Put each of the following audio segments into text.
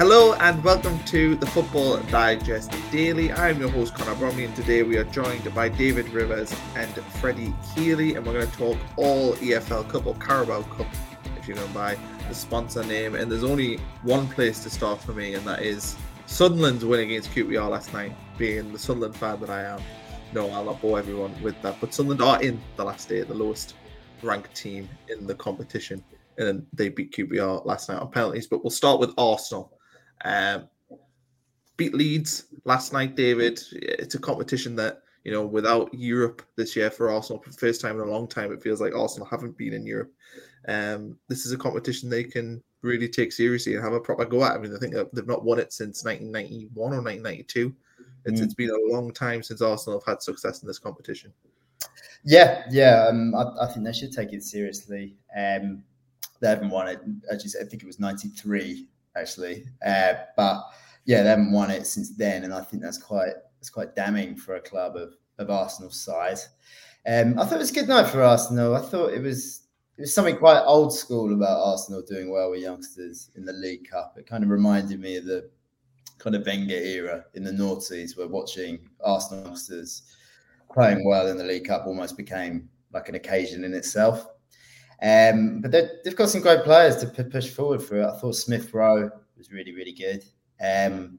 Hello and welcome to the Football Digest Daily. I'm your host Conor Bromley and today we are joined by David Rivers and Freddie Keeley and we're going to talk all EFL Cup or Carabao Cup if you go by the sponsor name and there's only one place to start for me and that is Sunderland's win against QPR last night being the Sunderland fan that I am. No, I'll not bore everyone with that but Sunderland are in the last day, the lowest ranked team in the competition and they beat QPR last night on penalties but we'll start with Arsenal um, beat Leeds last night, David. It's a competition that you know without Europe this year for Arsenal, for the first time in a long time, it feels like Arsenal haven't been in Europe. Um, this is a competition they can really take seriously and have a proper go at. I mean, I think they've not won it since 1991 or 1992. It's, mm. it's been a long time since Arsenal have had success in this competition. Yeah, yeah, um, I, I, think they should take it seriously. Um, they haven't won it. As you said, I think it was '93 actually. Uh, but yeah, they haven't won it since then, and I think that's quite it's quite damning for a club of of Arsenal's size. Um, I thought it was a good night for Arsenal. I thought it was it was something quite old school about Arsenal doing well with youngsters in the League Cup. It kind of reminded me of the kind of Wenger era in the noughties, where watching Arsenal youngsters playing well in the League Cup almost became like an occasion in itself. Um, but they've got some great players to p- push forward for it. I thought Smith Rowe was really, really good. Um,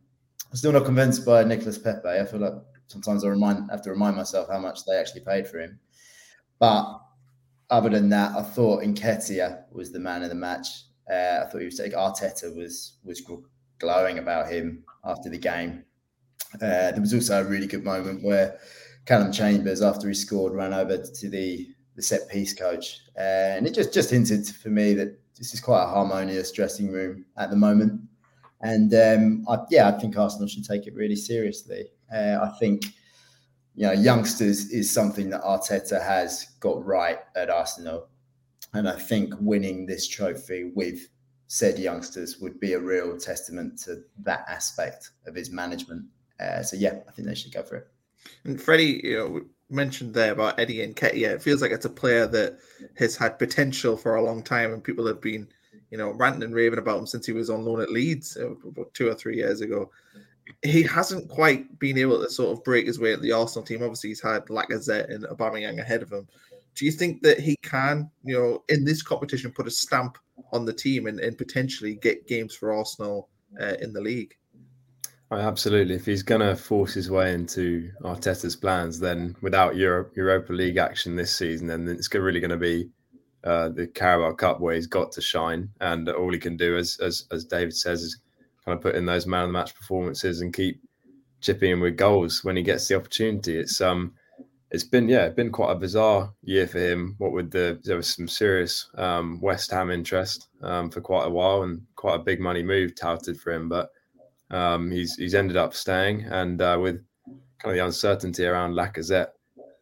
I'm still not convinced by Nicholas Pepe. I feel like sometimes I remind have to remind myself how much they actually paid for him. But other than that, I thought Nketiah was the man of the match. Uh, I thought he was like Arteta was was glowing about him after the game. Uh, there was also a really good moment where Callum Chambers, after he scored, ran over to the the set piece coach, and it just just hinted for me that this is quite a harmonious dressing room at the moment. And um, I, yeah, I think Arsenal should take it really seriously. Uh, I think you know youngsters is something that Arteta has got right at Arsenal, and I think winning this trophy with said youngsters would be a real testament to that aspect of his management. Uh, so yeah, I think they should go for it. And Freddie, you know, mentioned there about Eddie and Nketiah, it feels like it's a player that has had potential for a long time, and people have been, you know, ranting and raving about him since he was on loan at Leeds uh, about two or three years ago. He hasn't quite been able to sort of break his way at the Arsenal team. Obviously, he's had Lacazette and Aubameyang ahead of him. Do you think that he can, you know, in this competition, put a stamp on the team and, and potentially get games for Arsenal uh, in the league? Oh, absolutely. If he's going to force his way into Arteta's plans, then without Europe, Europa League action this season, then it's really going to be uh, the Carabao Cup where he's got to shine, and all he can do, as as as David says, is kind of put in those man of the match performances and keep chipping in with goals when he gets the opportunity. It's um, it's been yeah, been quite a bizarre year for him. What with the there was some serious um, West Ham interest um, for quite a while and quite a big money move touted for him, but um, he's he's ended up staying, and uh, with kind of the uncertainty around Lacazette,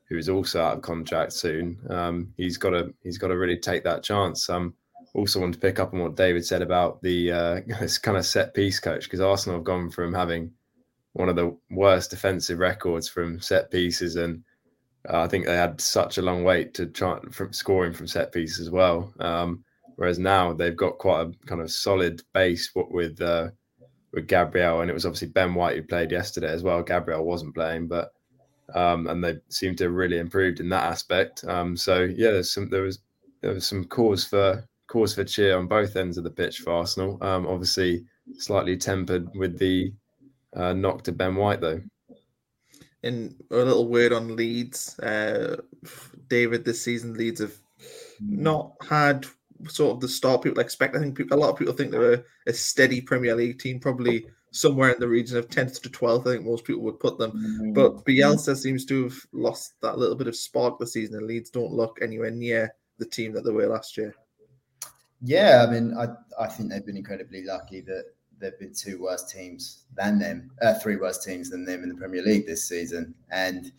who is also out of contract soon, um, he's got to he's got to really take that chance. Um, also want to pick up on what David said about the uh, this kind of set piece coach because Arsenal have gone from having one of the worst defensive records from set pieces, and uh, I think they had such a long wait to try from scoring from set pieces as well. Um, whereas now they've got quite a kind of solid base, what with uh, with Gabriel, and it was obviously Ben White who played yesterday as well. Gabriel wasn't playing, but um, and they seem to have really improved in that aspect. Um, so yeah, there's some there was there was some cause for cause for cheer on both ends of the pitch for Arsenal. Um, obviously, slightly tempered with the uh, knock to Ben White though. In a little word on Leeds, uh, David, this season Leeds have not had sort of the start people expect. I think people, a lot of people think they're a, a, steady Premier League team, probably somewhere in the region of 10th to 12th. I think most people would put them. Mm-hmm. But Bielsa seems to have lost that little bit of spark this season, and Leeds don't look anywhere near the team that they were last year. Yeah, I mean, I, I think they've been incredibly lucky that there've been two worse teams than them, uh, three worse teams than them in the Premier League this season, and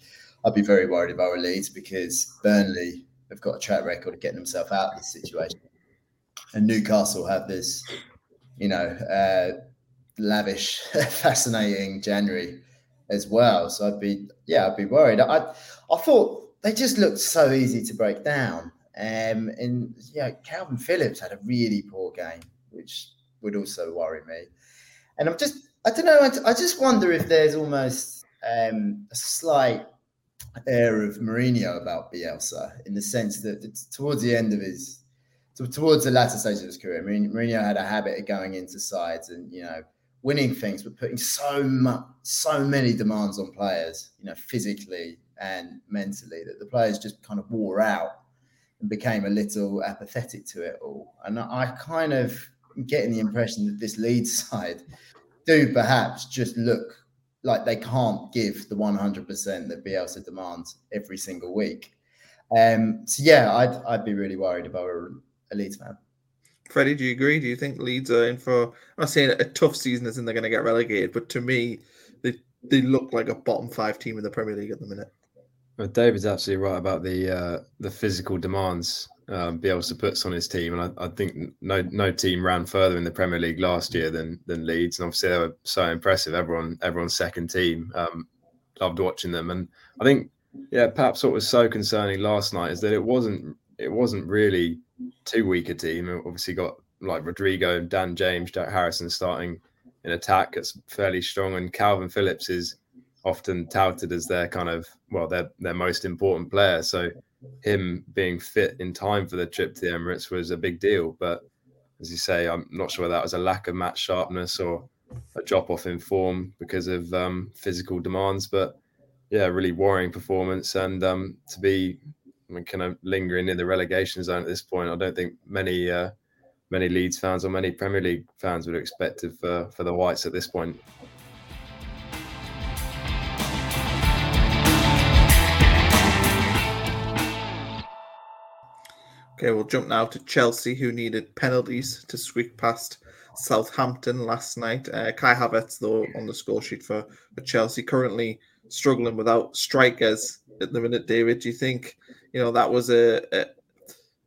I'd be very worried about our Leeds because Burnley have got a track record of getting themselves out of this situation, and Newcastle have this, you know, uh, lavish, fascinating January as well. So I'd be, yeah, I'd be worried. I, I thought they just looked so easy to break down. Um, and yeah, Calvin Phillips had a really poor game, which would also worry me. And I'm just, I don't know, I, just wonder if there's almost um, a slight air of Mourinho about Bielsa in the sense that towards the end of his, towards the latter stage of his career, Mourinho had a habit of going into sides and, you know, winning things, but putting so much, so many demands on players, you know, physically and mentally, that the players just kind of wore out and became a little apathetic to it all. And I kind of getting the impression that this Leeds side do perhaps just look like they can't give the 100% that Bielsa demands every single week. Um, so yeah, I'd I'd be really worried about a Leeds fan. Freddie, do you agree? Do you think Leeds are in for? I'm not saying a tough season as in they're going to get relegated, but to me, they they look like a bottom five team in the Premier League at the minute. Well, David's absolutely right about the uh, the physical demands um, Bielsa puts on his team, and I, I, think no no team ran further in the Premier League last year than than Leeds, and obviously they were so impressive. Everyone everyone's second team um, loved watching them, and I think yeah, perhaps what was so concerning last night is that it wasn't it wasn't really too weak a team. obviously got like Rodrigo, and Dan James, Jack Harrison starting in attack. It's fairly strong, and Calvin Phillips is often touted as their kind of well, their their most important player. So him being fit in time for the trip to the Emirates was a big deal. But as you say, I'm not sure that was a lack of match sharpness or a drop off in form because of um, physical demands. But yeah, really worrying performance, and um, to be I mean, kind of lingering in the relegation zone at this point. I don't think many uh, many Leeds fans or many Premier League fans would expect it for for the Whites at this point. Okay, we'll jump now to Chelsea, who needed penalties to squeak past Southampton last night. Uh, Kai Havertz, though, on the score sheet for, for Chelsea, currently struggling without strikers at the minute. David, do you think you know that was a, a,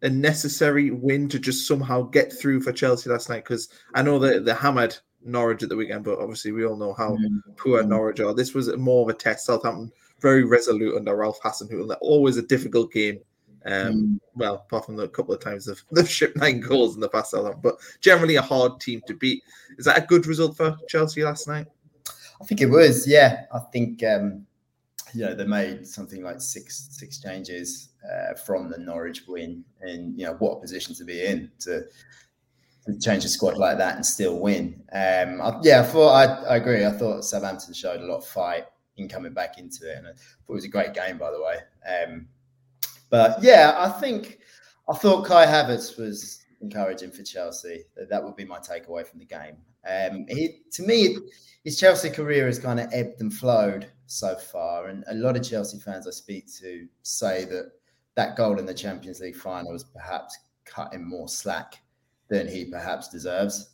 a necessary win to just somehow get through for Chelsea last night? Because I know that the hammered Norwich at the weekend, but obviously we all know how mm-hmm. poor Norwich are. This was more of a test. Southampton very resolute under Ralph Hassan, who Always a difficult game um, mm. Well, apart from the couple of times they've, they've shipped nine goals in the past, Southampton, but generally a hard team to beat. Is that a good result for Chelsea last night? I think it was. Yeah, I think um, you know they made something like six six changes uh, from the Norwich win, and you know what a position to be in to, to change a squad like that and still win. Um, I, yeah, I thought I, I agree. I thought Southampton showed a lot of fight in coming back into it, and I thought it was a great game, by the way. Um, but yeah, I think I thought Kai Havertz was encouraging for Chelsea. That would be my takeaway from the game. Um, he, to me, his Chelsea career has kind of ebbed and flowed so far, and a lot of Chelsea fans I speak to say that that goal in the Champions League final was perhaps cut more slack than he perhaps deserves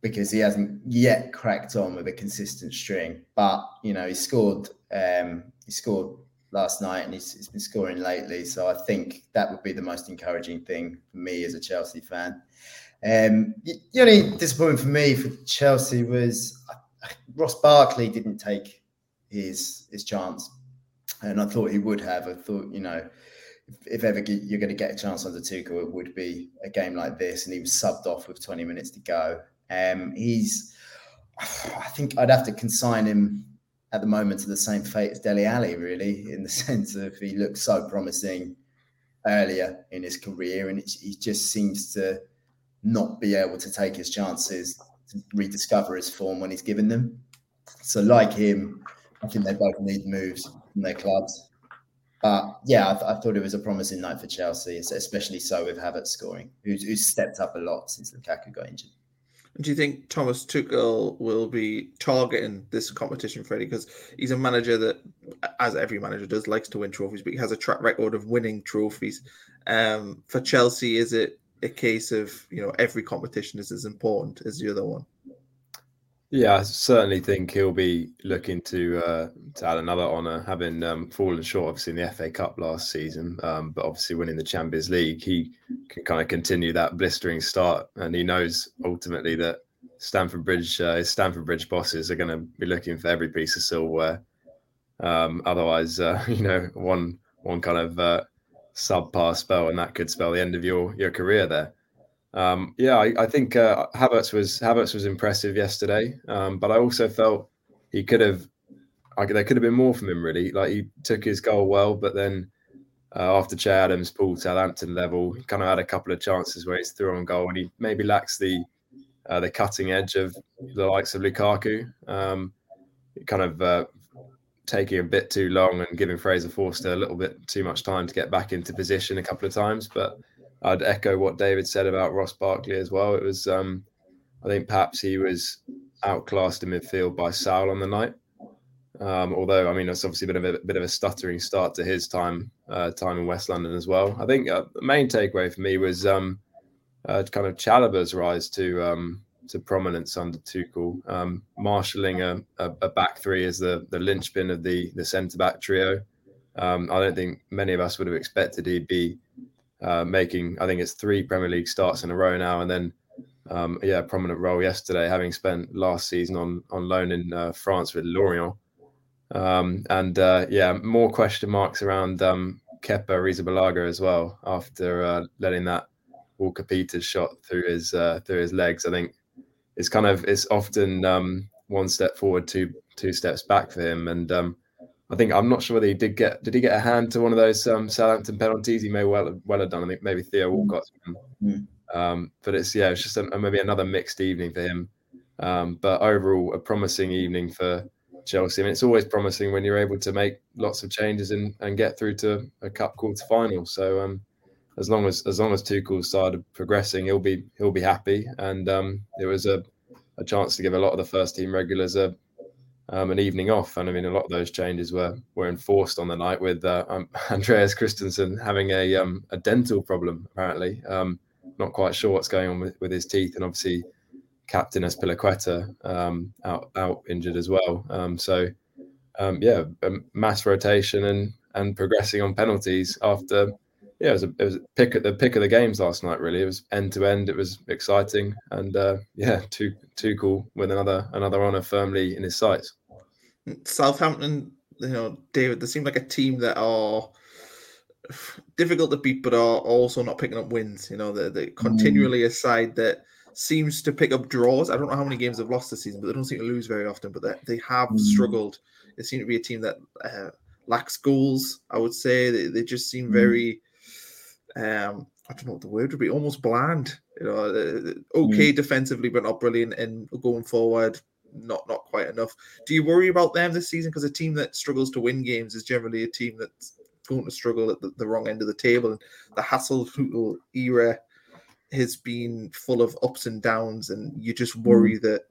because he hasn't yet cracked on with a consistent string. But you know, he scored. Um, he scored last night and he's, he's been scoring lately. So I think that would be the most encouraging thing for me as a Chelsea fan. Um, the only disappointment for me for Chelsea was Ross Barkley didn't take his his chance, and I thought he would have. I thought you know if, ever you're going to get a chance under Tuchel, it would be a game like this, and he was subbed off with 20 minutes to go. Um, he's I think I'd have to consign him at the moment to the same fate as Dele Alli, really, in the sense of he looked so promising earlier in his career, and it, he just seems to not be able to take his chances to rediscover his form when he's given them. So, like him, I think they both need moves from their clubs. But yeah, I, th- I, thought it was a promising night for Chelsea, especially so with Havertz scoring, who's, who's stepped up a lot since Lukaku got injured. Do you think Thomas Tuchel will be targeting this competition, Freddie? Because he's a manager that, as every manager does, likes to win trophies, but he has a track record of winning trophies. Um, for Chelsea, is it a case of you know every competition is as important as the other one? Yeah, I certainly think he'll be looking to uh, to add another honour, having um, fallen short obviously in the FA Cup last season, um, but obviously winning the Champions League, he can kind of continue that blistering start, and he knows ultimately that Stamford Bridge, uh, his Stamford Bridge bosses are going to be looking for every piece of silverware. Um, otherwise, uh, you know, one one kind of uh, subpar spell, and that could spell the end of your your career there. Um, yeah, I, I think uh, Havertz was Havertz was impressive yesterday, um, but I also felt he could have. I, there could have been more from him, really. Like he took his goal well, but then uh, after Che Adams pulled Southampton level, he kind of had a couple of chances where he's through on goal, and he maybe lacks the uh, the cutting edge of the likes of Lukaku. Um, kind of uh, taking a bit too long and giving Fraser Forster a little bit too much time to get back into position a couple of times, but I'd echo what David said about Ross Barkley as well. It was, um, I think perhaps he was outclassed in midfield by Saul on the night. Um, although, I mean, it's obviously been a bit, bit, of a stuttering start to his time uh, time in West London as well. I think uh, the main takeaway for me was um, uh, kind of Chalobah's rise to um, to prominence under Tuchel, um, marshalling a, a, a, back three as the the linchpin of the the centre back trio. Um, I don't think many of us would have expected he'd be uh, making I think it's three Premier League starts in a row now, and then um, yeah, prominent role yesterday, having spent last season on on loan in uh, France with Lorient, um, and uh, yeah, more question marks around um, Kepa Arrizabalaga as well after uh, letting that Walker Peters shot through his uh, through his legs. I think it's kind of it's often um, one step forward, two two steps back for him, and um, I think I'm not sure whether he did get did he get a hand to one of those um, Southampton penalties. He may well well have done. I think maybe Theo Walcott. Mm. Um, but it's yeah, it's just a, maybe another mixed evening for him. Um, but overall, a promising evening for Chelsea. I mean, it's always promising when you're able to make lots of changes and, and get through to a cup quarter final. So um, as long as as long as Tuchel's side are progressing, he'll be he'll be happy. And um, it was a, a chance to give a lot of the first team regulars a um, an evening off. And I mean, a lot of those changes were were enforced on the night with uh, um, Andreas Christensen having a um, a dental problem apparently. Um, not quite sure what's going on with, with his teeth, and obviously captain Azpilicueta um, out out injured as well. Um, so yeah, mass rotation and and progressing on penalties after. Yeah, it was, a, it was a pick at the pick of the games last night. Really, it was end to end. It was exciting, and uh, yeah, too Tuchel with another another honour firmly in his sights. Southampton, you know, David, they seem like a team that are difficult to beat, but are also not picking up wins. You know, they're, they're mm. continually a side that seems to pick up draws. I don't know how many games they've lost this season, but they don't seem to lose very often. But they, they have mm. struggled. They seem to be a team that uh, lacks goals. I would say they, they just seem mm. very. Um, I don't know what the word would be. Almost bland. You know, uh, okay mm. defensively, but not brilliant. And going forward, not not quite enough. Do you worry about them this season? Because a team that struggles to win games is generally a team that's going to struggle at the, the wrong end of the table. And the Hasenhüttl era has been full of ups and downs, and you just worry mm. that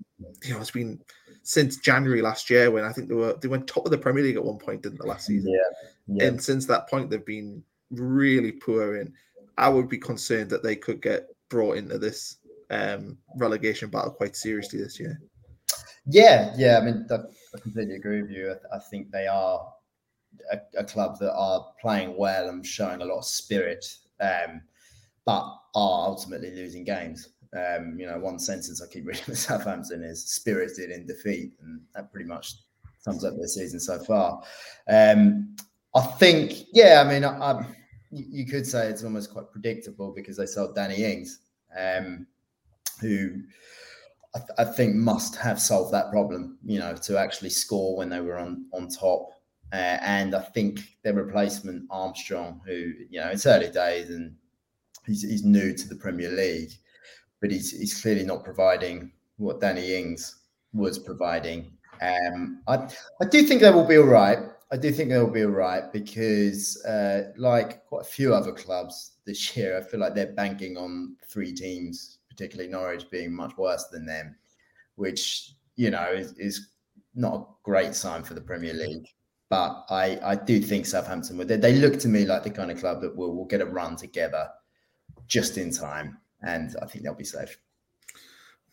you know it's been since January last year when I think they were they went top of the Premier League at one point, didn't the last season? Yeah. yeah. And since that point, they've been really poor. And I would be concerned that they could get brought into this um, relegation battle quite seriously this year. Yeah, yeah. I mean, I completely agree with you. I, think they are a, a, club that are playing well and showing a lot of spirit, um, but are ultimately losing games. Um, you know, one sentence I keep reading with Southampton is spirited in defeat, and that pretty much sums up their season so far. Um, I think, yeah, I mean, I, I, you could say it's almost quite predictable because they sold Danny Ings, um, who I, th- I, think must have solved that problem, you know, to actually score when they were on on top. Uh, and I think their replacement Armstrong, who you know it's early days and he's, he's new to the Premier League, but he's he's clearly not providing what Danny Ings was providing. Um, I I do think they will be all right. I do think they will be all right because, uh, like quite a few other clubs this year, I feel like they're banking on three teams particularly Norwich being much worse than them, which you know is, is not a great sign for the Premier League. But I, I do think Southampton they, they look to me like the kind of club that will, will get a run together just in time, and I think they'll be safe.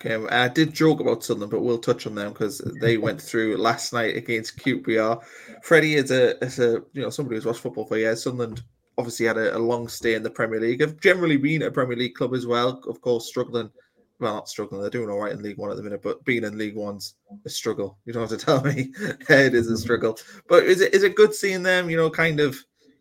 Okay, I did joke about Sunderland, but we'll touch on them because they went through last night against QPR. Freddie is a is a you know somebody who's watched football for years. Sunderland obviously had a, a, long stay in the Premier League. Have generally been a Premier League club as well. Of course, struggling. Well, not struggling. They're doing all right in League One at the minute, but being in League One's a struggle. You don't have to tell me it is a mm-hmm. struggle. But is it is it good seeing them? You know, kind of.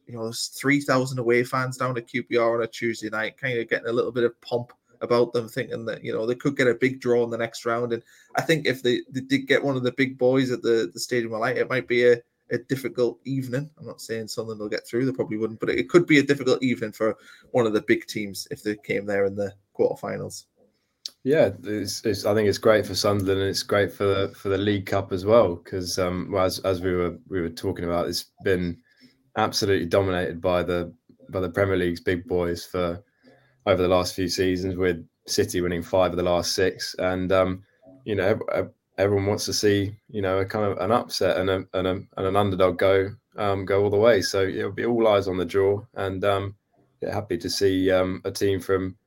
You know, there's three thousand away fans down at QPR on a Tuesday night, kind of getting a little bit of pomp about them, thinking that you know they could get a big draw in the next round. And I think if they, they did get one of the big boys at the the Stadium of it might be a, a difficult evening. I'm not saying Sunderland will get through; they probably wouldn't, but it could be a difficult evening for one of the big teams if they came there in the quarterfinals. Yeah, it's, it's, I think it's great for Sunderland and it's great for the, for the League Cup as well because um, well, as, as we were we were talking about, it's been absolutely dominated by the by the Premier League's big boys for over the last few seasons, with City winning five of the last six, and um, you know everyone wants to see you know a kind of an upset and a, and, a, and an underdog go um, go all the way. So it'll be all eyes on the draw, and um, yeah, happy to see um, a team from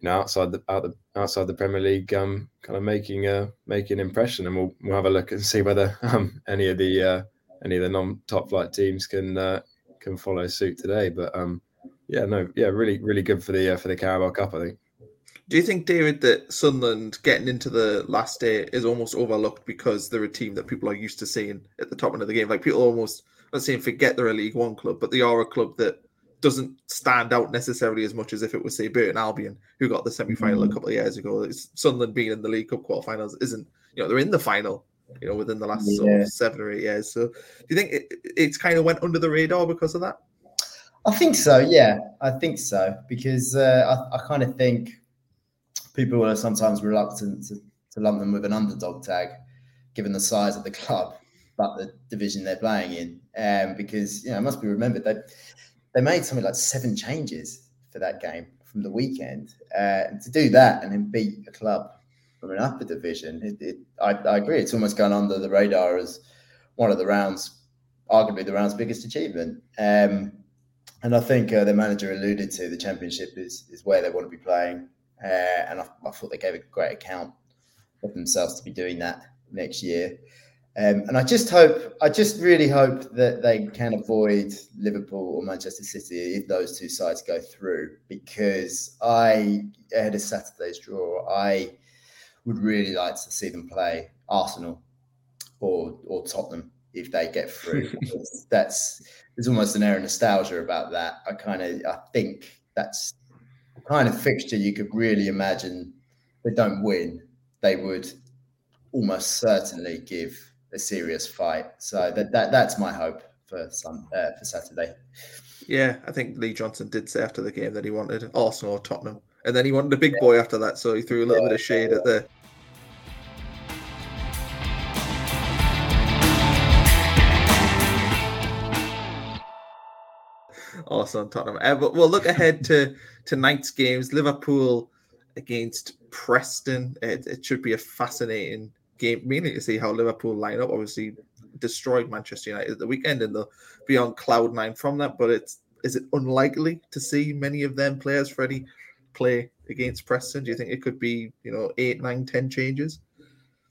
you know outside the, out the outside the Premier League um, kind of making a making an impression, and we'll we'll have a look and see whether um, any of the uh, any of the non top flight teams can uh, can follow suit today. But um, yeah, no, yeah, really, really good for the uh, for the Carabao Cup, I think. Do you think, David, that Sunderland getting into the last day is almost overlooked because they're a team that people are used to seeing at the top end of the game? Like people almost, I'm not saying forget they're a League One club, but they are a club that doesn't stand out necessarily as much as if it was say Burton Albion, who got the semi final mm-hmm. a couple of years ago. It's Sunderland being in the League Cup quarterfinals isn't, you know, they're in the final, you know, within the last yeah. sort of seven or eight years. So, do you think it, it's kind of went under the radar because of that? I think so. Yeah, I think so because uh, I, I kind of think people are sometimes reluctant to, to lump them with an underdog tag, given the size of the club, but the division they're playing in. Um, because you know, it must be remembered that they made something like seven changes for that game from the weekend. Uh, and to do that and then beat a club from an upper division, it, it, I, I agree. It's almost gone under the radar as one of the rounds, arguably the round's biggest achievement. Um, and I think uh, the manager alluded to the championship is is where they want to be playing, uh, and I, I, thought they gave a great account of themselves to be doing that next year. Um, and I just hope, I just really hope that they can avoid Liverpool or Manchester City if those two sides go through, because I ahead of Saturday's draw, I would really like to see them play Arsenal or or Tottenham if they get through. that's there's almost an air of nostalgia about that. I kind of I think that's the kind of fixture you could really imagine. They don't win, they would almost certainly give a serious fight. So that, that that's my hope for some uh, for Saturday. Yeah, I think Lee Johnson did say after the game that he wanted Arsenal or Tottenham, and then he wanted a big boy after that. So he threw a little yeah, bit of shade yeah. at the also on Tottenham. Uh, but we'll look ahead to tonight's games. Liverpool against Preston. It, it, should be a fascinating game, mainly to see how Liverpool line up. Obviously, destroyed Manchester United at the weekend, and they'll be on cloud nine from that. But it's is it unlikely to see many of them players, Freddie, play against Preston? Do you think it could be you know eight, nine, ten changes?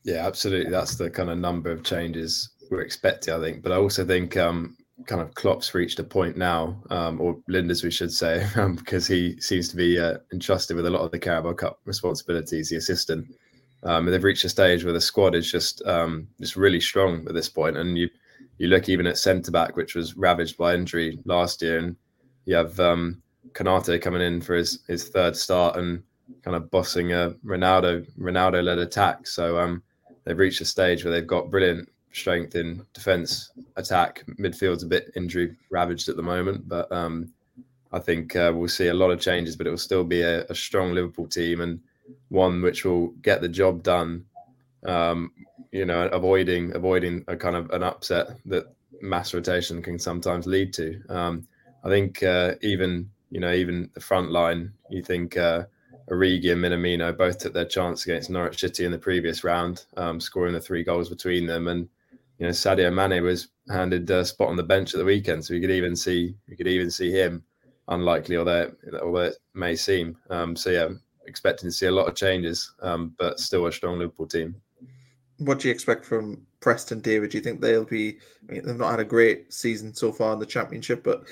Yeah, absolutely. That's the kind of number of changes we're expecting, I think. But I also think um, kind of Klopp's reached a point now, um, or Lijnders, we should say, um, because he seems to be uh, entrusted with a lot of the Carabao Cup responsibilities, the assistant. Um, they've reached a stage where the squad is just um, just really strong at this point, and you you look even at centre back, which was ravaged by injury last year, and you have um, Konate coming in for his his third start and kind of bossing a Ronaldo Ronaldo led attack. So um, they've reached a stage where they've got brilliant strength in defense, attack. Midfield's a bit injury ravaged at the moment, but um, I think uh, we'll see a lot of changes, but it will still be a, a, strong Liverpool team and one which will get the job done. Um, you know, avoiding avoiding a kind of an upset that mass rotation can sometimes lead to. Um, I think uh, even you know even the front line. You think uh, Origi and Minamino both took their chance against Norwich City in the previous round, um, scoring the three goals between them, and you know Sadio Mane was handed a spot on the bench at the weekend, so we could even see we could even see him, unlikely although although it may seem. Um, so yeah, expecting to see a lot of changes, um, but still a strong Liverpool team. What do you expect from Preston, David? Do you think they'll be? I mean, they've not had a great season so far in the Championship, but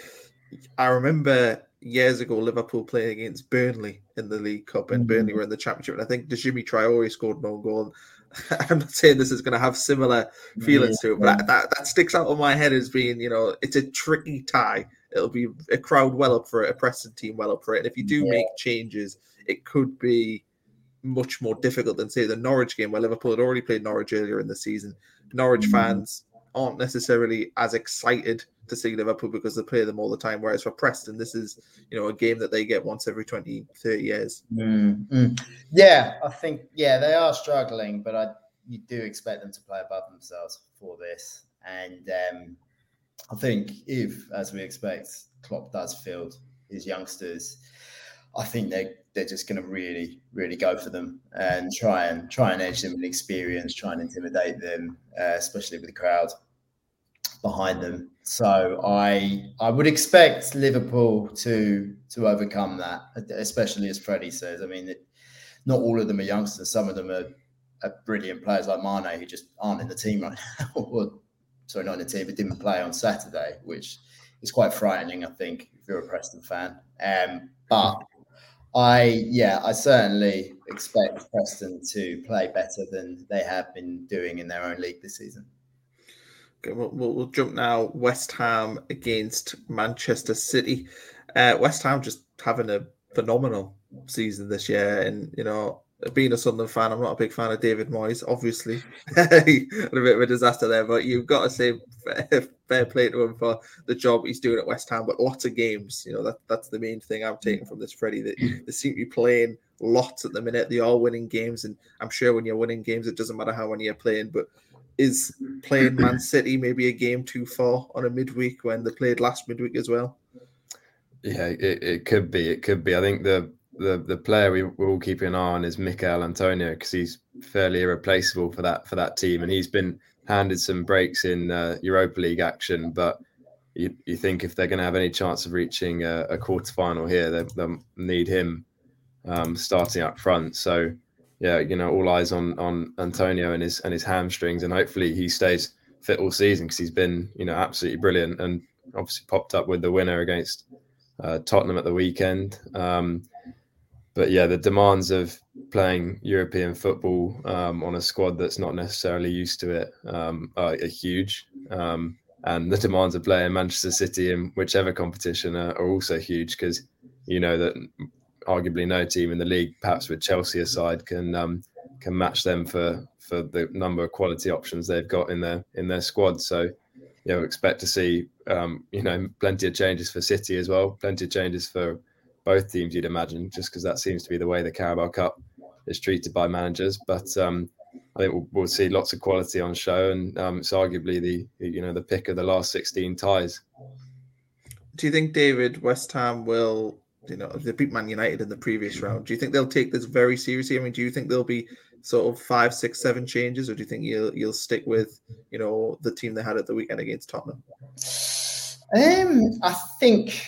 I remember years ago Liverpool playing against Burnley in the League Cup, and mm-hmm. Burnley were in the Championship, and I think Jimmy Traore scored no goal. I'm not saying this is going to have similar feelings yeah. to it, but that, that sticks out on my head as being, you know, it's a tricky tie. It'll be a crowd well up for it, a Preston team well up for it. And if you do yeah. make changes, it could be much more difficult than, say, the Norwich game where Liverpool had already played Norwich earlier in the season. Norwich mm-hmm. fans aren't necessarily as excited to see Liverpool because they play them all the time. Whereas for Preston, this is you know a game that they get once every 20, 30 years. Mm-hmm. Yeah, I think yeah they are struggling, but I you do expect them to play above themselves for this. And um, I think if, as we expect, Klopp does field his youngsters, I think they they're just going to really, really go for them and try and try and edge them in experience, try and intimidate them, uh, especially with the crowd behind them. So I I would expect Liverpool to to overcome that, especially as Freddie says. I mean, not all of them are youngsters. Some of them are, are, brilliant players like Mane who just aren't in the team right now. or, sorry, not in the team, but didn't play on Saturday, which is quite frightening. I think if you're a Preston fan. Um, but I yeah, I certainly expect Preston to play better than they have been doing in their own league this season. We'll, we'll, we'll jump now. West Ham against Manchester City. Uh, West Ham just having a phenomenal season this year, and you know, being a Sunderland fan, I'm not a big fan of David Moyes. Obviously, a bit of a disaster there, but you've got to say fair play to him for the job he's doing at West Ham. But lots of games, you know, that that's the main thing I'm taking from this, Freddie. That they seem to be playing lots at the minute. They are all winning games, and I'm sure when you're winning games, it doesn't matter how many you're playing, but is playing Man City maybe a game too far on a midweek when they played last midweek as well? Yeah, it, it could be. It could be. I think the the the player we, we're all keeping an eye on is Michail Antonio because he's fairly irreplaceable for that for that team, and he's been handed some breaks in uh, Europa League action. But you, you think if they're going to have any chance of reaching a, a quarter final here, they, they need him um, starting up front. So yeah, you know, all eyes on on Antonio and his and his hamstrings, and hopefully he stays fit all season because he's been you know absolutely brilliant and obviously popped up with the winner against uh, Tottenham at the weekend. Um, but yeah, the demands of playing European football um, on a squad that's not necessarily used to it um, are, are, huge. Um, and the demands of playing Manchester City in whichever competition are, are also huge because you know that arguably no team in the league, perhaps with Chelsea aside, can um, can match them for for the number of quality options they've got in their in their squad. So, you know, expect to see um, you know plenty of changes for City as well, plenty of changes for both teams. You'd imagine, just because that seems to be the way the Carabao Cup is treated by managers. But um, I think we'll, we'll, see lots of quality on show, and um, it's arguably the you know the pick of the last sixteen ties. Do you think David West Ham will you know, they beat Man United in the previous round. Do you think they'll take this very seriously? I mean, do you think there'll be sort of five, six, seven changes, or do you think you'll you'll stick with you know the team they had at the weekend against Tottenham? Um, I think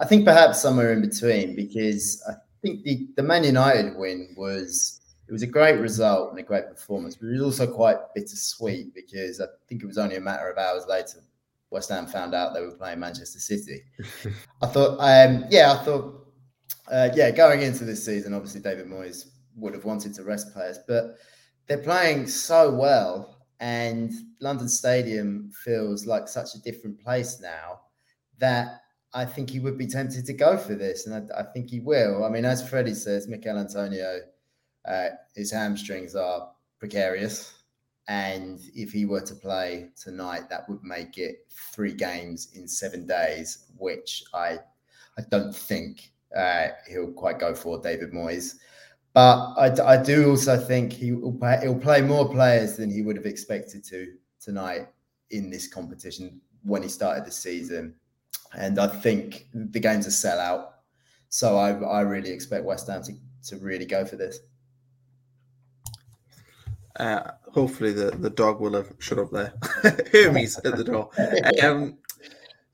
I think perhaps somewhere in between because I think the the Man United win was it was a great result and a great performance, but it was also quite bittersweet because I think it was only a matter of hours later West Ham found out they were playing Manchester City. I thought, um, yeah, I thought, uh, yeah, going into this season, obviously David Moyes would have wanted to rest players, but they're playing so well, and London Stadium feels like such a different place now that I think he would be tempted to go for this, and I, I think he will. I mean, as Freddie says, Michail Antonio, uh, his hamstrings are precarious. And if he were to play tonight, that would make it three games in seven days, which I I don't think uh, he'll quite go for David Moyes. But I, I do also think he will play, he'll play more players than he would have expected to tonight in this competition when he started the season. And I think the game's a sellout. So I, I really expect West Ham to, to really go for this. Uh, hopefully the, the dog will have shut up there. Hermes at the door. Um,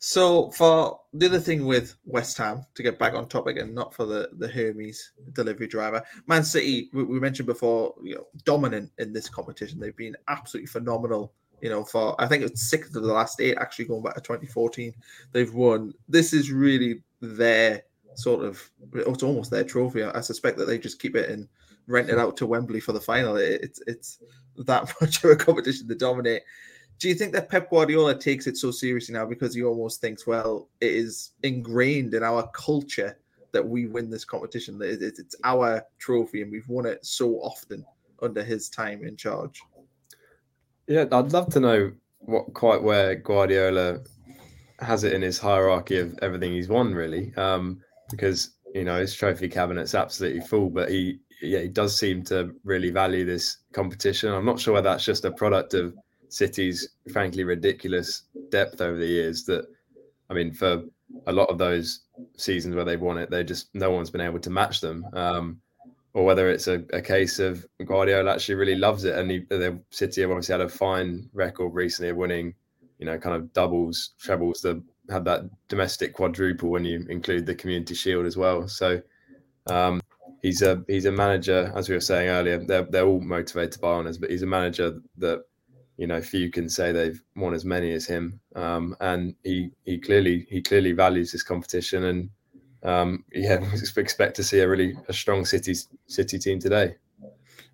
So for the other thing with West Ham, to get back on topic and not for the, the Hermes delivery driver, Man City, we, we mentioned before, you know, dominant in this competition. They've been absolutely phenomenal. You know, for I think it's six of the last eight, actually going back to 2014, they've won. This is really their sort of, it's almost their trophy. I suspect that they just keep it and rent it out to Wembley for the final. It, it's it's that much of a competition to dominate do you think that Pep Guardiola takes it so seriously now because he almost thinks, well, it is ingrained in our culture that we win this competition? It's our trophy and we've won it so often under his time in charge. Yeah, I'd love to know what quite where Guardiola has it in his hierarchy of everything he's won, really, um, because you know his trophy cabinet's absolutely full, but he yeah he does seem to really value this competition. I'm not sure whether that's just a product of City's frankly ridiculous depth over the years that I mean for a lot of those seasons where they've won it, they just no one's been able to match them. Um, or whether it's a, a, case of Guardiola actually really loves it, and he, the City have obviously had a fine record recently of winning, you know, kind of doubles, trebles. The had that domestic quadruple when you include the Community Shield as well. So um, he's a he's a manager, as we were saying earlier. They're they're all motivated by honours, but he's a manager that you know few can say they've won as many as him um, and he he clearly he clearly values this competition and um, yeah we expect to see a really a strong city city team today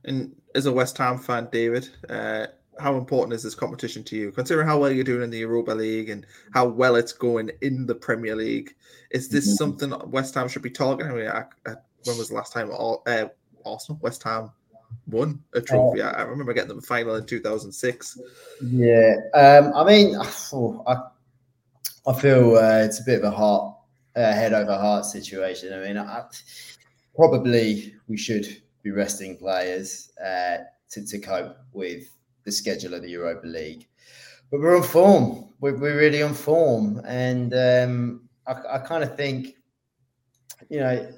and as a west ham fan david uh, how important is this competition to you considering how well you're doing in the europa league and how well it's going in the premier league is this mm-hmm. something west ham should be targeting I mean, I, I, when was the last time all, uh, arsenal west ham won a trophy. Uh, I remember getting the final in 2006. Yeah, um, I mean, oh, I, I feel uh, it's a bit of a heart, head over heart situation. I mean, I, probably we should be resting players uh, to, to cope with the schedule of the Europa League. But we're on form. We're, we're really on form. And um, I, I kind of think, you know,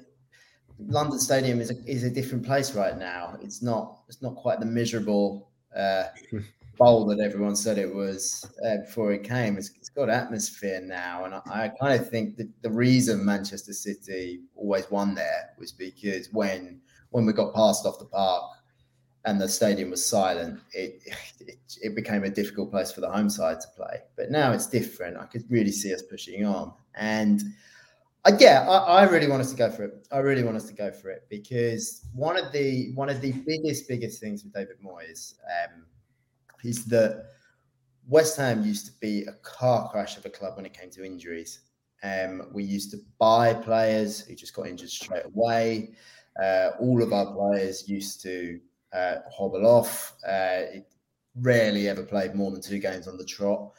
London Stadium is a, is a different place right now. It's not it's not quite the miserable uh, bowl that everyone said it was uh, before it came. It's, it's got atmosphere now, and I, I kind of think that the reason Manchester City always won there was because when when we got passed off the park and the stadium was silent, it, it, it became a difficult place for the home side to play. But now it's different. I could really see us pushing on and uh, yeah, I, I, really want us to go for it. I really want us to go for it because one of the one of the biggest biggest things with David Moyes um, is that West Ham used to be a car crash of a club when it came to injuries. Um, we used to buy players who just got injured straight away. Uh, all of our players used to uh, hobble off. Uh, it rarely ever played more than two games on the trot.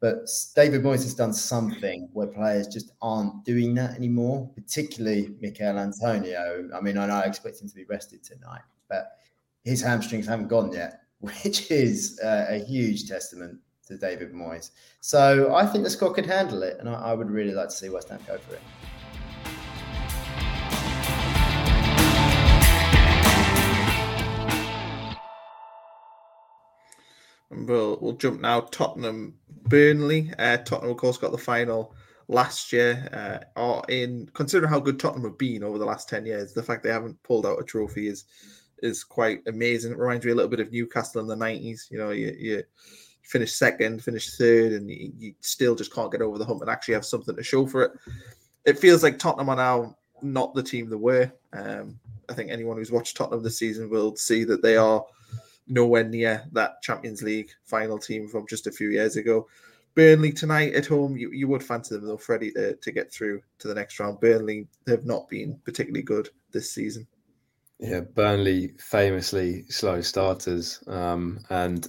But David Moyes has done something where players just aren't doing that anymore, particularly Michail Antonio. I mean, I know I expect him to be rested tonight, but his hamstrings haven't gone yet, which is uh, a huge testament to David Moyes. So I think the squad could handle it, and I, I would really like to see West Ham go for it. We'll we'll jump now. Tottenham, Burnley. Uh, Tottenham, of course, got the final last year. Uh, or in considering how good Tottenham have been over the last ten years, the fact they haven't pulled out a trophy is is quite amazing. It reminds me a little bit of Newcastle in the nineties. You know, you you finish second, finish third, and you, you still just can't get over the hump and actually have something to show for it. It feels like Tottenham are now not the team they were. Um, I think anyone who's watched Tottenham this season will see that they are nowhere near that Champions League final team from just a few years ago. Burnley tonight at home, you, you would fancy them though, Freddie, to, to get through to the next round. Burnley have not been particularly good this season. Yeah, Burnley famously slow starters, um, and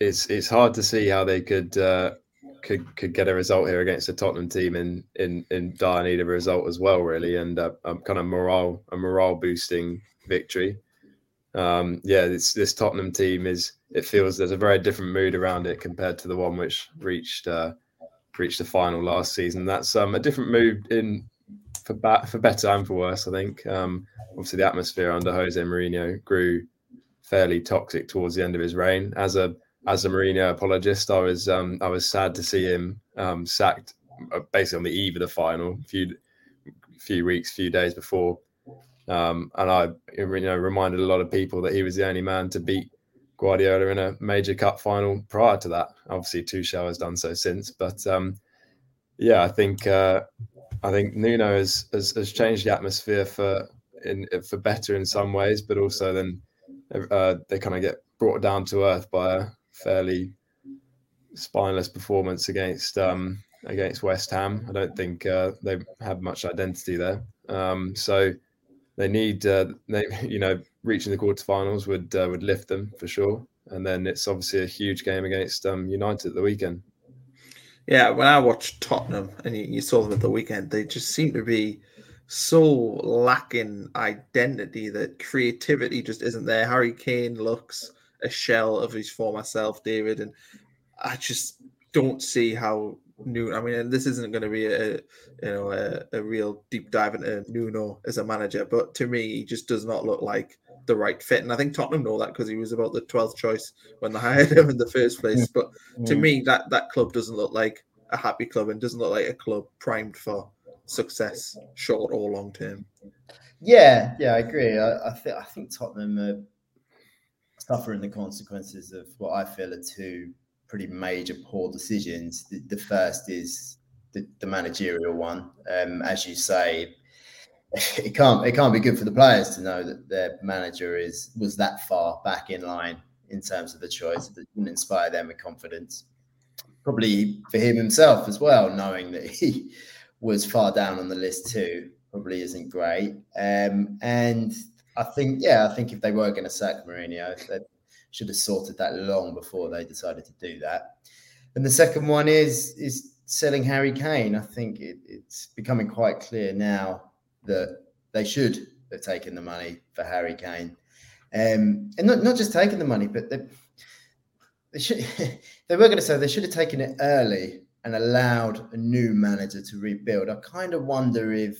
it's it's hard to see how they could uh, could could get a result here against a Tottenham team in in in dire need of a result as well, really, and uh, a kind of morale a morale boosting victory um, yeah, this this Tottenham team is it feels there's a very different mood around it compared to the one which reached uh, reached the final last season. That's um, a different mood in for ba- for better and for worse. I think um, obviously the atmosphere under Jose Mourinho grew fairly toxic towards the end of his reign. As a as a Mourinho apologist, I was um, I was sad to see him um, sacked uh, basically on the eve of the final, a few few weeks, few days before. Um, and I, you know, reminded a lot of people that he was the only man to beat Guardiola in a major cup final prior to that. Obviously, Tuchel has done so since, but um, yeah, I think uh, I think Nuno has, has, has changed the atmosphere for in for better in some ways, but also then uh, they kind of get brought down to earth by a fairly spineless performance against um, against West Ham. I don't think uh, they have much identity there. Um, so they need uh, they you know reaching the quarterfinals would uh, would lift them for sure. And then it's obviously a huge game against um, United at the weekend. Yeah, when I watched Tottenham and you, you saw them at the weekend, they just seem to be so lacking identity that creativity just isn't there. Harry Kane looks a shell of his former self, David, and I just don't see how new. I mean, this isn't going to be a you know a, a, real deep dive into Nuno as a manager, but to me, he just does not look like the right fit. And I think Tottenham know that because he was about the twelfth choice when they hired him in the first place. But to me, that that club doesn't look like a happy club and doesn't look like a club primed for success, short or long term. Yeah, yeah, I agree. I, I think I think Tottenham are suffering the consequences of what I feel are two pretty major poor decisions. The, the first is the, the managerial one. Um, as you say, it can't it can't be good for the players to know that their manager is was that far back in line in terms of the choice that wouldn't inspire them with confidence. Probably for him himself as well, knowing that he was far down on the list too, probably isn't great. Um, and I think, yeah, I think if they were going to sack Mourinho, they should have sorted that long before they decided to do that. And the second one is is selling Harry Kane. I think it, it's becoming quite clear now that they should have taken the money for Harry Kane, um, and not not just taking the money, but they, they should. they were going to say they should have taken it early and allowed a new manager to rebuild. I kind of wonder if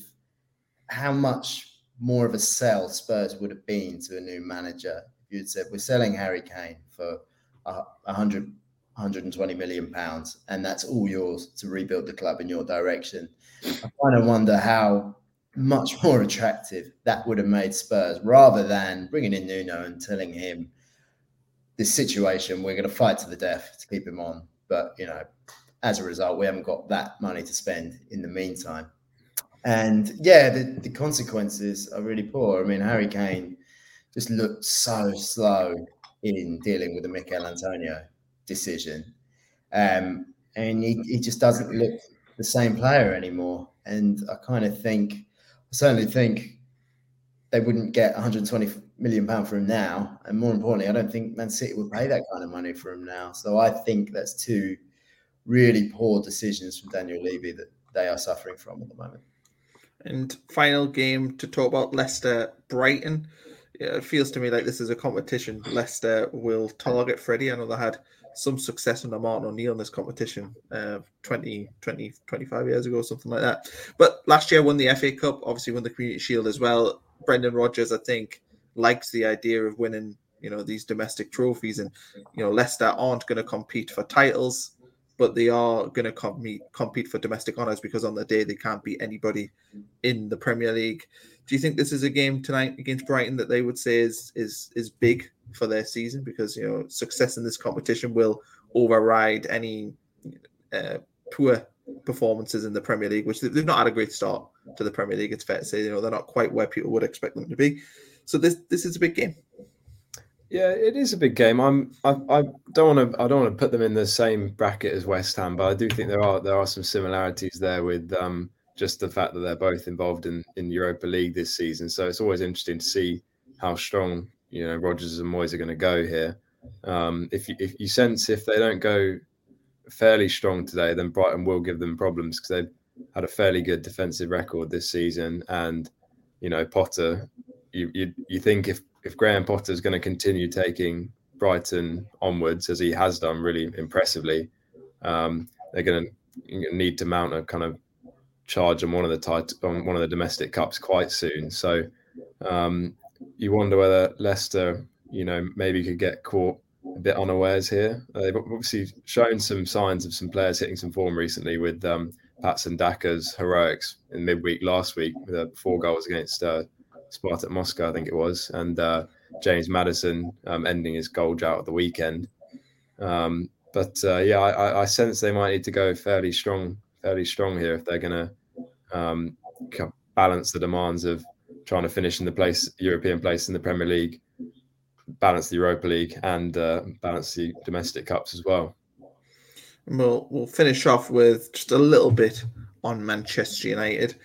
how much more of a sell Spurs would have been to a new manager you'd said we're selling Harry Kane for a hundred 120 million pounds and that's all yours to rebuild the club in your direction. I kind of wonder how much more attractive that would have made Spurs rather than bringing in Nuno and telling him this situation we're going to fight to the death to keep him on. But you know, as a result, we haven't got that money to spend in the meantime. And yeah, the, the consequences are really poor. I mean, Harry Kane just looked so slow in dealing with the Michail Antonio decision. Um, and he, he just doesn't look the same player anymore. And I kind of think, I certainly think they wouldn't get 120 million pound for him now. And more importantly, I don't think Man City would pay that kind of money for him now. So I think that's two really poor decisions from Daniel Levy that they are suffering from at the moment. And final game to talk about Leicester Brighton. It feels to me like this is a competition. Leicester will target Freddie. I know they had some success under Martin O'Neill in this competition uh, 20, 20, 25 years ago, something like that. But last year won the FA Cup, obviously won the Community Shield as well. Brendan Rodgers, I think, likes the idea of winning, you know, these domestic trophies. And, you know, Leicester aren't going to compete for titles but they are going to compete compete for domestic honours because on the day they can't beat anybody in the Premier League. Do you think this is a game tonight against Brighton that they would say is is is big for their season because you know success in this competition will override any uh, poor performances in the Premier League, which they've not had a great start to the Premier League. It's fair to say, you know, they're not quite where people would expect them to be. So this this is a big game. Yeah, it is a big game. I'm. I, I don't want to. I don't want to put them in the same bracket as West Ham, but I do think there are there are some similarities there with um, just the fact that they're both involved in in Europa League this season. So it's always interesting to see how strong you know Rodgers and Moyes are going to go here. Um, if you, if you sense if they don't go fairly strong today, then Brighton will give them problems because they've had a fairly good defensive record this season, and you know Potter. You you you think if if Graham Potter is going to continue taking Brighton onwards as he has done really impressively, um, they're going to need to mount a kind of charge on one of the tit- on one of the domestic cups quite soon. So um, you wonder whether Leicester, you know, maybe could get caught a bit unawares here. Uh, they've obviously shown some signs of some players hitting some form recently with um, Patson Daka's heroics in midweek last week with uh, four goals against uh, Spartak Moscow, I think it was, and uh, James Maddison um, ending his goal drought at the weekend. Um, but uh, yeah, I, I, sense they might need to go fairly strong, fairly strong here if they're going to um, balance the demands of trying to finish in the place, European place in the Premier League, balance the Europa League, and uh, balance the domestic cups as well. We'll we'll finish off with just a little bit on Manchester United.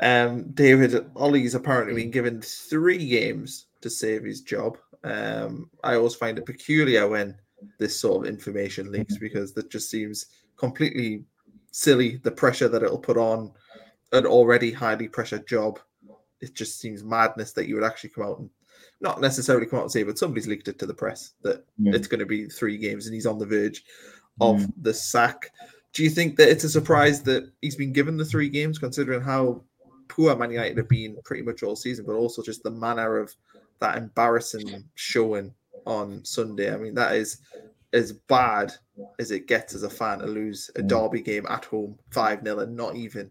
Um, David Ole's apparently been given three games to save his job. Um, I always find it peculiar when this sort of information leaks because that just seems completely silly. The pressure that it'll put on an already highly pressured job, it just seems madness that you would actually come out and not necessarily come out and say, but somebody's leaked it to the press that yeah. it's going to be three games and he's on the verge of mm. the sack. Do you think that it's a surprise that he's been given the three games, considering how poor Man United have been pretty much all season, but also just the manner of that embarrassing showing on Sunday? I mean, that is as bad as it gets as a fan to lose a mm. derby game at home 5 0 and not even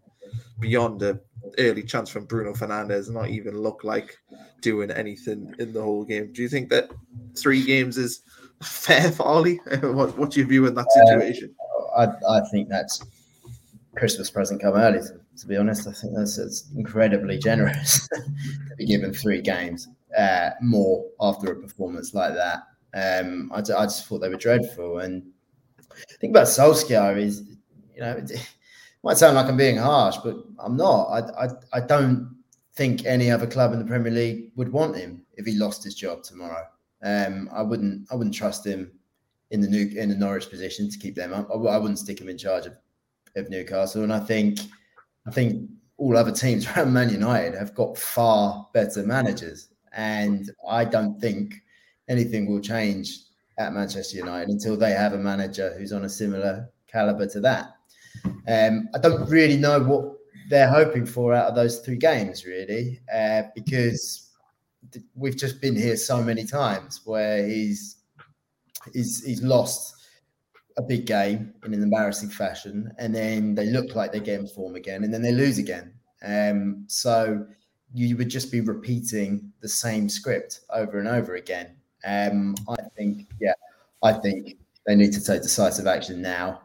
beyond a early chance from Bruno Fernandes, not even look like doing anything in the whole game. Do you think that three games is fair for Ole? what, what's your view in that situation? I, I think that's Christmas present come early. To, to be honest, I think that's, that's incredibly generous to be given three games uh, more after a performance like that. Um, I, I just thought they were dreadful. And the thing about Solskjaer is, you know, it, it might sound like I'm being harsh, but I'm not. I, I, I don't think any other club in the Premier League would want him if he lost his job tomorrow. Um, I wouldn't I wouldn't trust him in the new in the Norwich position to keep them up. I, I wouldn't stick him in charge of, of Newcastle. And I think I think all other teams around Man United have got far better managers. And I don't think anything will change at Manchester United until they have a manager who's on a similar caliber to that. Um, I don't really know what they're hoping for out of those three games, really, uh, because we've just been here so many times where he's he's he's lost a big game in an embarrassing fashion, and then they look like they're getting form again, and then they lose again. Um, so you would just be repeating the same script over and over again. Um, I think, yeah, I think they need to take decisive action now.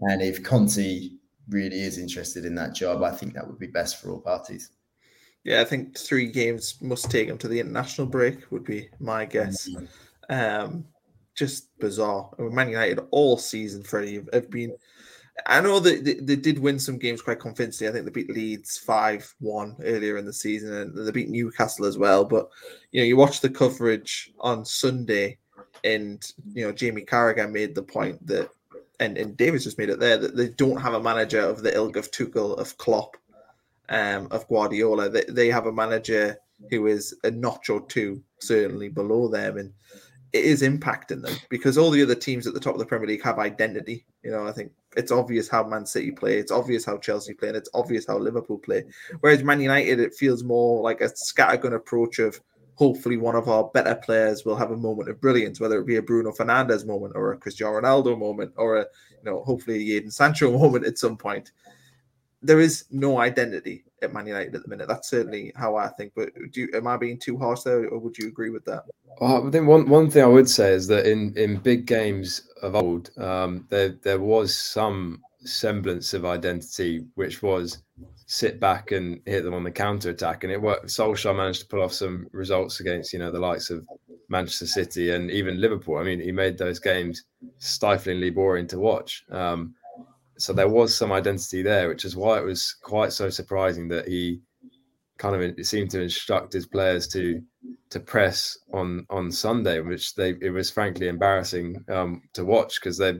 And if Conte really is interested in that job, I think that would be best for all parties. Yeah, I think three games must take him to the international break would be my guess. Mm-hmm. Um, just bizarre. I mean, Man United all season, Freddie, have been. I know that they, they, did win some games quite convincingly. I think they beat Leeds five one earlier in the season, and they beat Newcastle as well. But you know, you watch the coverage on Sunday, and you know Jamie Carragher made the point that, and and Davis just made it there that they don't have a manager of the ilk of Tuchel, of Klopp, um, of Guardiola. They, they have a manager who is a notch or two certainly below them, and it is impacting them because all the other teams at the top of the Premier League have identity. You know, I think it's obvious how Man City play, it's obvious how Chelsea play, and it's obvious how Liverpool play. Whereas Man United, it feels more like a scattergun approach of hopefully one of our better players will have a moment of brilliance, whether it be a Bruno Fernandes moment or a Cristiano Ronaldo moment or a you know hopefully a Jadon Sancho moment at some point there is no identity at Man United at the minute. That's certainly how I think. But do you, am I being too harsh there, or would you agree with that? Well, I think one, one thing I would say is that in, in big games of old, um, there there was some semblance of identity, which was sit back and hit them on the counter attack, and it worked. Solskjaer managed to pull off some results against you know the likes of Manchester City and even Liverpool. I mean, he made those games stiflingly boring to watch. Um, so there was some identity there, which is why it was quite so surprising that he kind of seemed to instruct his players to to press on on Sunday, which they it was frankly embarrassing um, to watch because they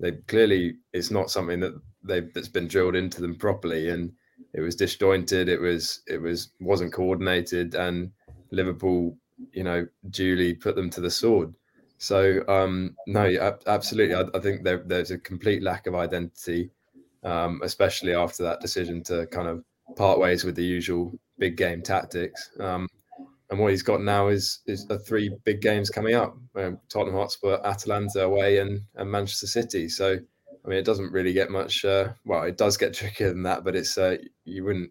they clearly it's not something that they that's been drilled into them properly, and it was disjointed. It was it was wasn't coordinated, and Liverpool, you know, duly put them to the sword. So um, no, absolutely. I, I think there, there's a complete lack of identity, um, especially after that decision to kind of part ways with the usual big game tactics. Um, and what he's got now is is three big games coming up: um, Tottenham Hotspur, Atalanta away, and, and Manchester City. So I mean, it doesn't really get much. Uh, well, it does get trickier than that, but it's uh, you wouldn't.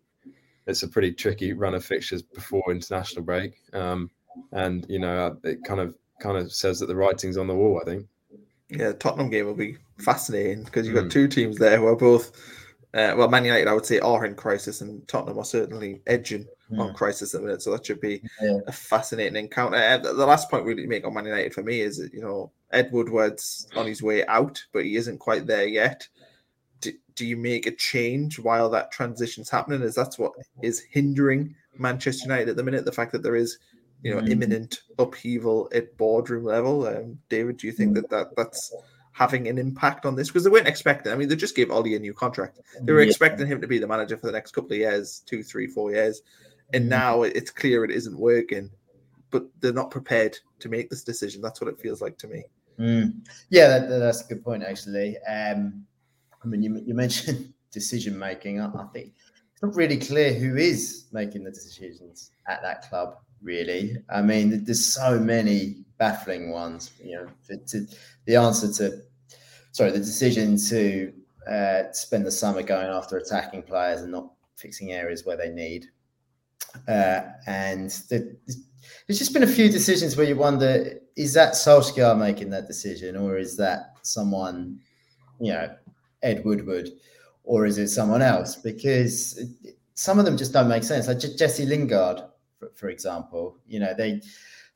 It's a pretty tricky run of fixtures before international break, um, and you know it kind of kind of says that the writing's on the wall. I think. Yeah, Tottenham game will be fascinating because you've got mm. two teams there who are both. Uh, well, Man United, I would say, are in crisis, and Tottenham are certainly edging yeah. on crisis at the minute. So that should be yeah. a fascinating encounter. And the last point we make on Man United for me is that, you know, Ed Woodward's on his way out, but he isn't quite there yet. Do, do you make a change while that transition's happening? Is that's what is hindering Manchester United at the minute? The fact that there is, you know, mm. imminent upheaval at boardroom level. Um, David, do you think mm. that, that that's having an impact on this? Because they weren't expecting. I mean, they just gave Ole a new contract. They were yeah. expecting him to be the manager for the next couple of years, two, three, four years, and mm. now it's clear it isn't working. But they're not prepared to make this decision. That's what it feels like to me. Mm. Yeah, that, that's a good point, actually. Um, I mean, you, you mentioned decision making. I, I, think it's not really clear who is making the decisions at that club. Really, I mean, there's so many baffling ones. You know, to, the answer to, sorry, the decision to uh, spend the summer going after attacking players and not fixing areas where they need, uh, and the, there's just been a few decisions where you wonder is that Solskjaer making that decision or is that someone, you know, Ed Woodward, or is it someone else? Because some of them just don't make sense. Like Jesse Lingard, for, example, you know, they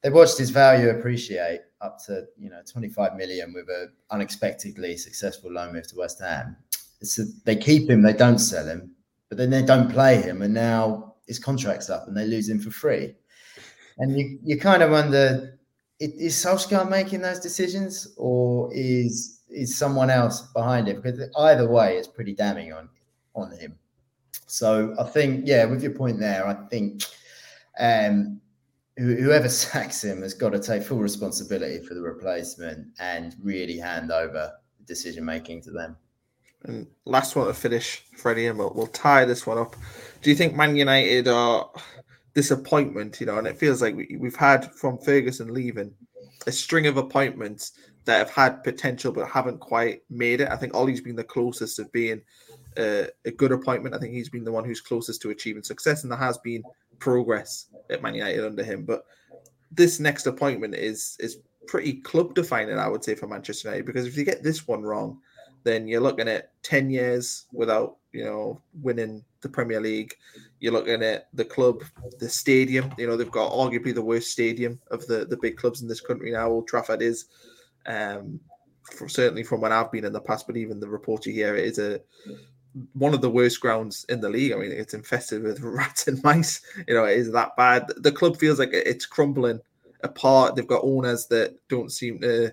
they watched his value appreciate up to you know 25 million with a unexpectedly successful loan move to West Ham. So they keep him, they don't sell him, but then they don't play him, and now his contract's up and they lose him for free. And you, you kind of wonder is Solskjaer making those decisions or is is someone else behind it? Because either way, it's pretty damning on on him. So I think, yeah, with your point there, I think um, whoever sacks him has got to take full responsibility for the replacement and really hand over decision making to them. And last one to finish, Freddie, and we'll, we'll tie this one up. Do you think Man United are disappointment, you know, and it feels like we, we've had from Ferguson leaving a string of appointments that have had potential but haven't quite made it. I think Ole's been the closest of being a, a good appointment. I think he's been the one who's closest to achieving success, and there has been progress at Man United under him. But this next appointment is is pretty club defining, I would say, for Manchester United because if you get this one wrong, then you're looking at 10 years without, you know, winning the Premier League. You're looking at the club, the stadium. You know, they've got arguably the worst stadium of the, the big clubs in this country now. Old Trafford is, um, certainly from when I've been in the past, but even the report you hear, it is a one of the worst grounds in the league. I mean, it's infested with rats and mice. You know, it is that bad. The club feels like it's crumbling apart. They've got owners that don't seem to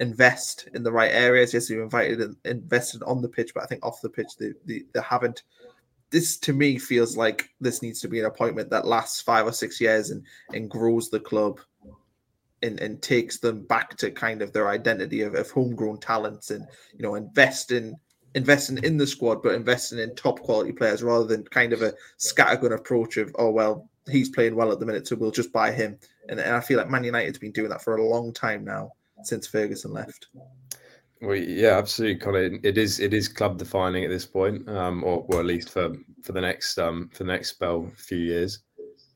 invest in the right areas. Yes, you invited and invested on the pitch, but I think off the pitch they, they, they haven't. This to me feels like this needs to be an appointment that lasts five or six years and and grows the club and, and takes them back to kind of their identity of, of homegrown talents and you know invest in investing in the squad but investing in top quality players rather than kind of a scattergun approach of oh well he's playing well at the minute so we'll just buy him and, and I feel like Man United's been doing that for a long time now since Ferguson left. Well, yeah, absolutely, Colin. It is it is club defining at this point, um, or, or at least for for the next um, for the next spell, few years,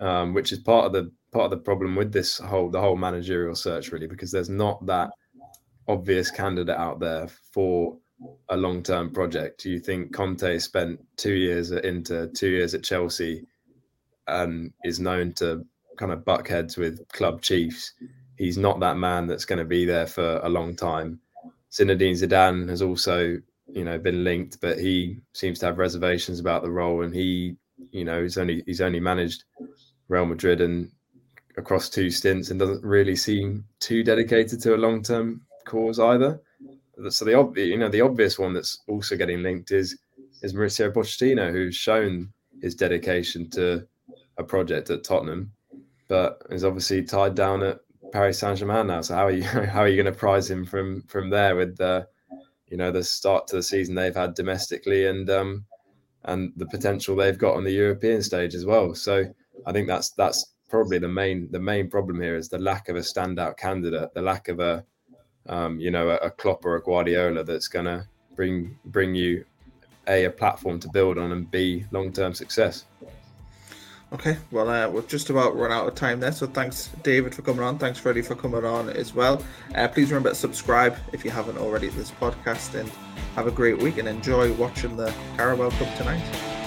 um, which is part of the part of the problem with this whole the whole managerial search, really, because there's not that obvious candidate out there for a long term project. Do you think Conte spent two years at Inter, two years at Chelsea, and is known to kind of buck heads with club chiefs he's not that man that's going to be there for a long time. Zinedine Zidane has also, you know, been linked, but he seems to have reservations about the role, and he, you know, he's only he's only managed Real Madrid and across two stints, and doesn't really seem too dedicated to a long term cause either. So the obvious, you know, the obvious one that's also getting linked is is Mauricio Pochettino, who's shown his dedication to a project at Tottenham, but is obviously tied down at Paris Saint Germain now. So how are you how are you going to prize him from from there with the you know the start to the season they've had domestically and um and the potential they've got on the European stage as well. So I think that's that's probably the main the main problem here is the lack of a standout candidate, the lack of a um, you know a, a Klopp or a Guardiola that's going to bring bring you a a platform to build on and b long term success. Okay, well, uh, we've just about run out of time there. So thanks, David, for coming on. Thanks, Freddie, for coming on as well. Uh, please remember to subscribe if you haven't already to this podcast and have a great week and enjoy watching the Carabao Cup tonight.